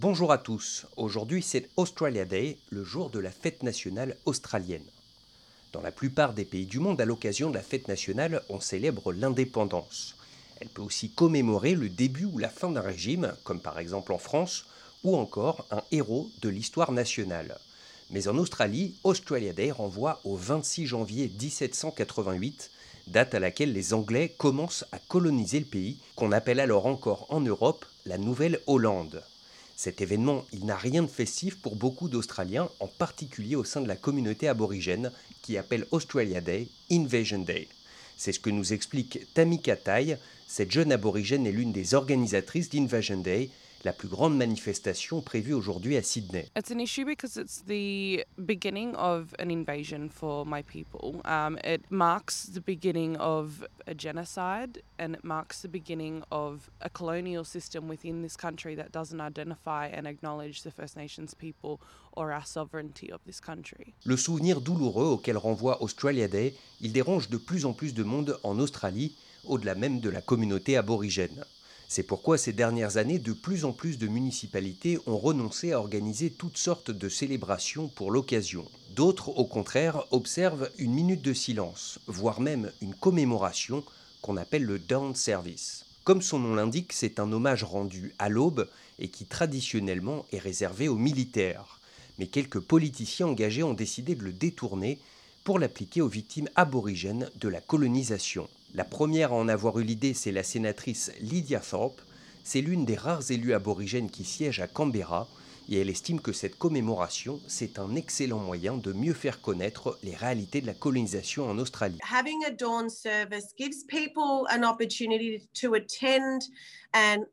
Bonjour à tous, aujourd'hui c'est Australia Day, le jour de la fête nationale australienne. Dans la plupart des pays du monde, à l'occasion de la fête nationale, on célèbre l'indépendance. Elle peut aussi commémorer le début ou la fin d'un régime, comme par exemple en France, ou encore un héros de l'histoire nationale. Mais en Australie, Australia Day renvoie au 26 janvier 1788, date à laquelle les Anglais commencent à coloniser le pays, qu'on appelle alors encore en Europe la Nouvelle-Hollande. Cet événement, il n'a rien de festif pour beaucoup d'Australiens, en particulier au sein de la communauté aborigène, qui appelle Australia Day Invasion Day. C'est ce que nous explique Tamika Tai. Cette jeune aborigène est l'une des organisatrices d'Invasion Day la plus grande manifestation prévue aujourd'hui à Sydney. It's an issue because it's the beginning of an invasion for my people. Um, it marks the beginning of a genocide and it marks the beginning of a colonial system within this country that doesn't identify and acknowledge the First Nations people or our sovereignty of this country. Le souvenir douloureux auquel renvoie Australia Day, il dérange de plus en plus de monde en Australie, au-delà même de la communauté aborigène. C'est pourquoi ces dernières années, de plus en plus de municipalités ont renoncé à organiser toutes sortes de célébrations pour l'occasion. D'autres, au contraire, observent une minute de silence, voire même une commémoration qu'on appelle le Dawn Service. Comme son nom l'indique, c'est un hommage rendu à l'aube et qui traditionnellement est réservé aux militaires. Mais quelques politiciens engagés ont décidé de le détourner pour l'appliquer aux victimes aborigènes de la colonisation. La première à en avoir eu l'idée, c'est la sénatrice Lydia Thorpe. C'est l'une des rares élus aborigènes qui siège à Canberra et elle estime que cette commémoration, c'est un excellent moyen de mieux faire connaître les réalités de la colonisation en Australie. Having a dawn service gives people an opportunity to attend and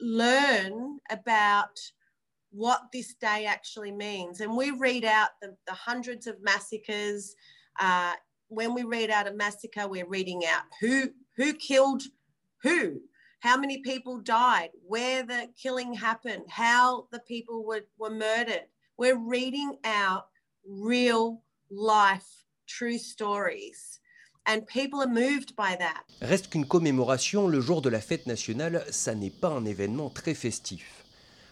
learn about what this day actually means. And we read out the, the hundreds of massacres uh, when we read out a massacre, we're reading out who who killed who, how many people died, where the killing happened, how the people were, were murdered? We're reading out real life, true stories. And people are moved by that. Reste qu'une commémoration le jour de la fête nationale, ça n'est pas un événement très festif.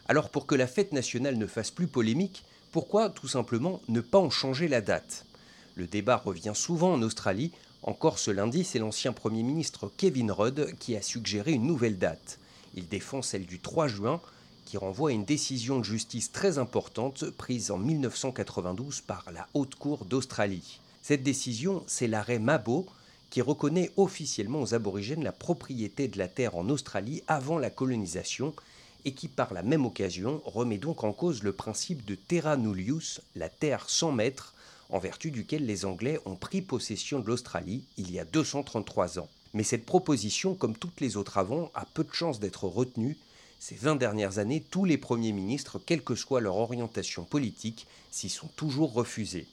Alors pour que la fête nationale ne fasse plus polémique, pourquoi tout simplement ne pas en changer la date? Le débat revient souvent en Australie. Encore ce lundi, c'est l'ancien Premier ministre Kevin Rudd qui a suggéré une nouvelle date. Il défend celle du 3 juin, qui renvoie à une décision de justice très importante prise en 1992 par la Haute Cour d'Australie. Cette décision, c'est l'arrêt Mabo, qui reconnaît officiellement aux aborigènes la propriété de la terre en Australie avant la colonisation et qui par la même occasion remet donc en cause le principe de terra nullius, la terre sans maître, en vertu duquel les Anglais ont pris possession de l'Australie il y a 233 ans. Mais cette proposition, comme toutes les autres avant, a peu de chances d'être retenue. Ces 20 dernières années, tous les premiers ministres, quelle que soit leur orientation politique, s'y sont toujours refusés.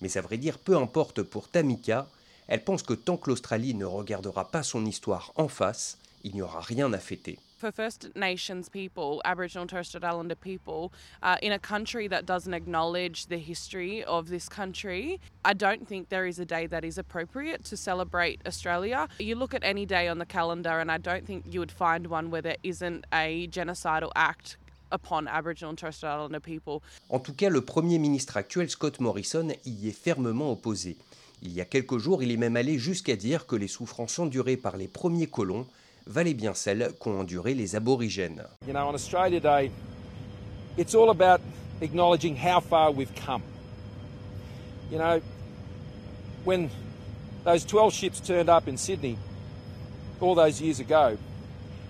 Mais à vrai dire, peu importe pour Tamika, elle pense que tant que l'Australie ne regardera pas son histoire en face, il n'y aura rien à fêter. For First Nations people, Aboriginal and Torres Strait Islander people, uh, in a country that doesn't acknowledge the history of this country, I don't think there is a day that is appropriate to celebrate Australia. You look at any day on the calendar, and I don't think you would find one where there isn't a genocidal act upon Aboriginal and Torres Strait Islander people. En tout cas, le Premier ministre actuel, Scott Morrison, y est fermement opposé. Il y a quelques jours, il est même allé jusqu'à dire que les souffrances endurées par les premiers colons valait bien celle qu'ont enduré les aborigènes. You know, on Australia Day, it's all about acknowledging how far we've come. You know, when those 12 ships turned up in Sydney all those years ago,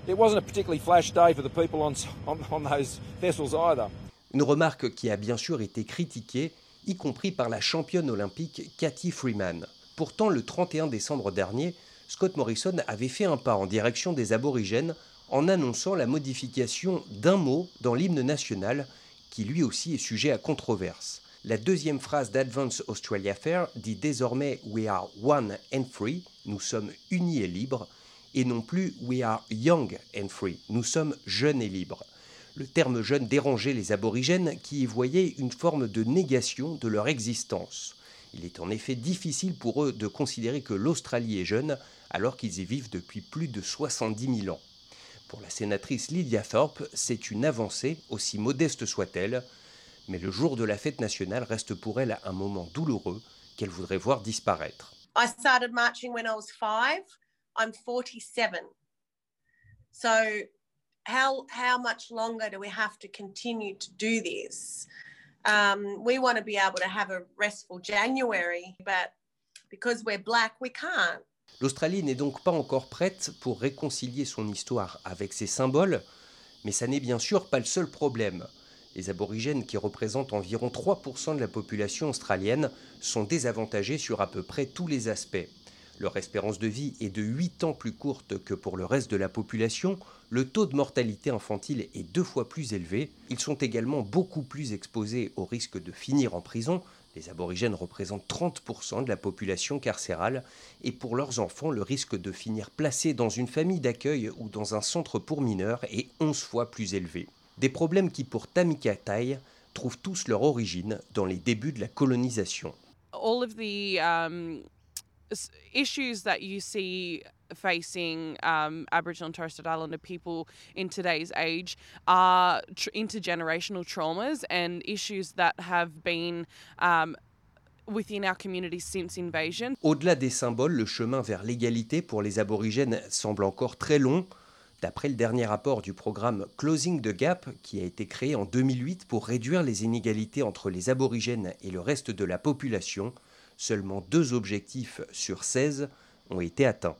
it wasn't a particularly flash day for the people on, on, on those vessels either. Une remarque qui a bien sûr été critiquée, y compris par la championne olympique Cathy Freeman. Pourtant, le 31 décembre dernier, Scott Morrison avait fait un pas en direction des aborigènes en annonçant la modification d'un mot dans l'hymne national qui lui aussi est sujet à controverse. La deuxième phrase d'Advance Australia Fair dit désormais We are one and free, nous sommes unis et libres, et non plus We are young and free, nous sommes jeunes et libres. Le terme jeune dérangeait les aborigènes qui y voyaient une forme de négation de leur existence. Il est en effet difficile pour eux de considérer que l'Australie est jeune alors qu'ils y vivent depuis plus de 70 000 ans. Pour la sénatrice Lydia Thorpe, c'est une avancée, aussi modeste soit-elle, mais le jour de la fête nationale reste pour elle un moment douloureux qu'elle voudrait voir disparaître. I started marching when I was five. I'm 47. So, how, how much longer do we have to continue to do this? Um, we want to be able to have a restful January, but because we're black, we can't. L'Australie n'est donc pas encore prête pour réconcilier son histoire avec ses symboles, mais ça n'est bien sûr pas le seul problème. Les aborigènes, qui représentent environ 3% de la population australienne, sont désavantagés sur à peu près tous les aspects. Leur espérance de vie est de 8 ans plus courte que pour le reste de la population, le taux de mortalité infantile est deux fois plus élevé, ils sont également beaucoup plus exposés au risque de finir en prison, les aborigènes représentent 30% de la population carcérale, et pour leurs enfants, le risque de finir placé dans une famille d'accueil ou dans un centre pour mineurs est 11 fois plus élevé. Des problèmes qui, pour Tamika Tai, trouvent tous leur origine dans les débuts de la colonisation. All of the um, issues that you see facing um, Aboriginal and Torres Strait Islander people in today's age are tr- intergenerational traumas and issues that have been um, within our community since invasion. Au-delà des symboles, le chemin vers l'égalité pour les aborigènes semble encore très long. D'après le dernier rapport du programme Closing the Gap, qui a été créé en 2008 pour réduire les inégalités entre les aborigènes et le reste de la population, seulement deux objectifs sur 16 ont été atteints.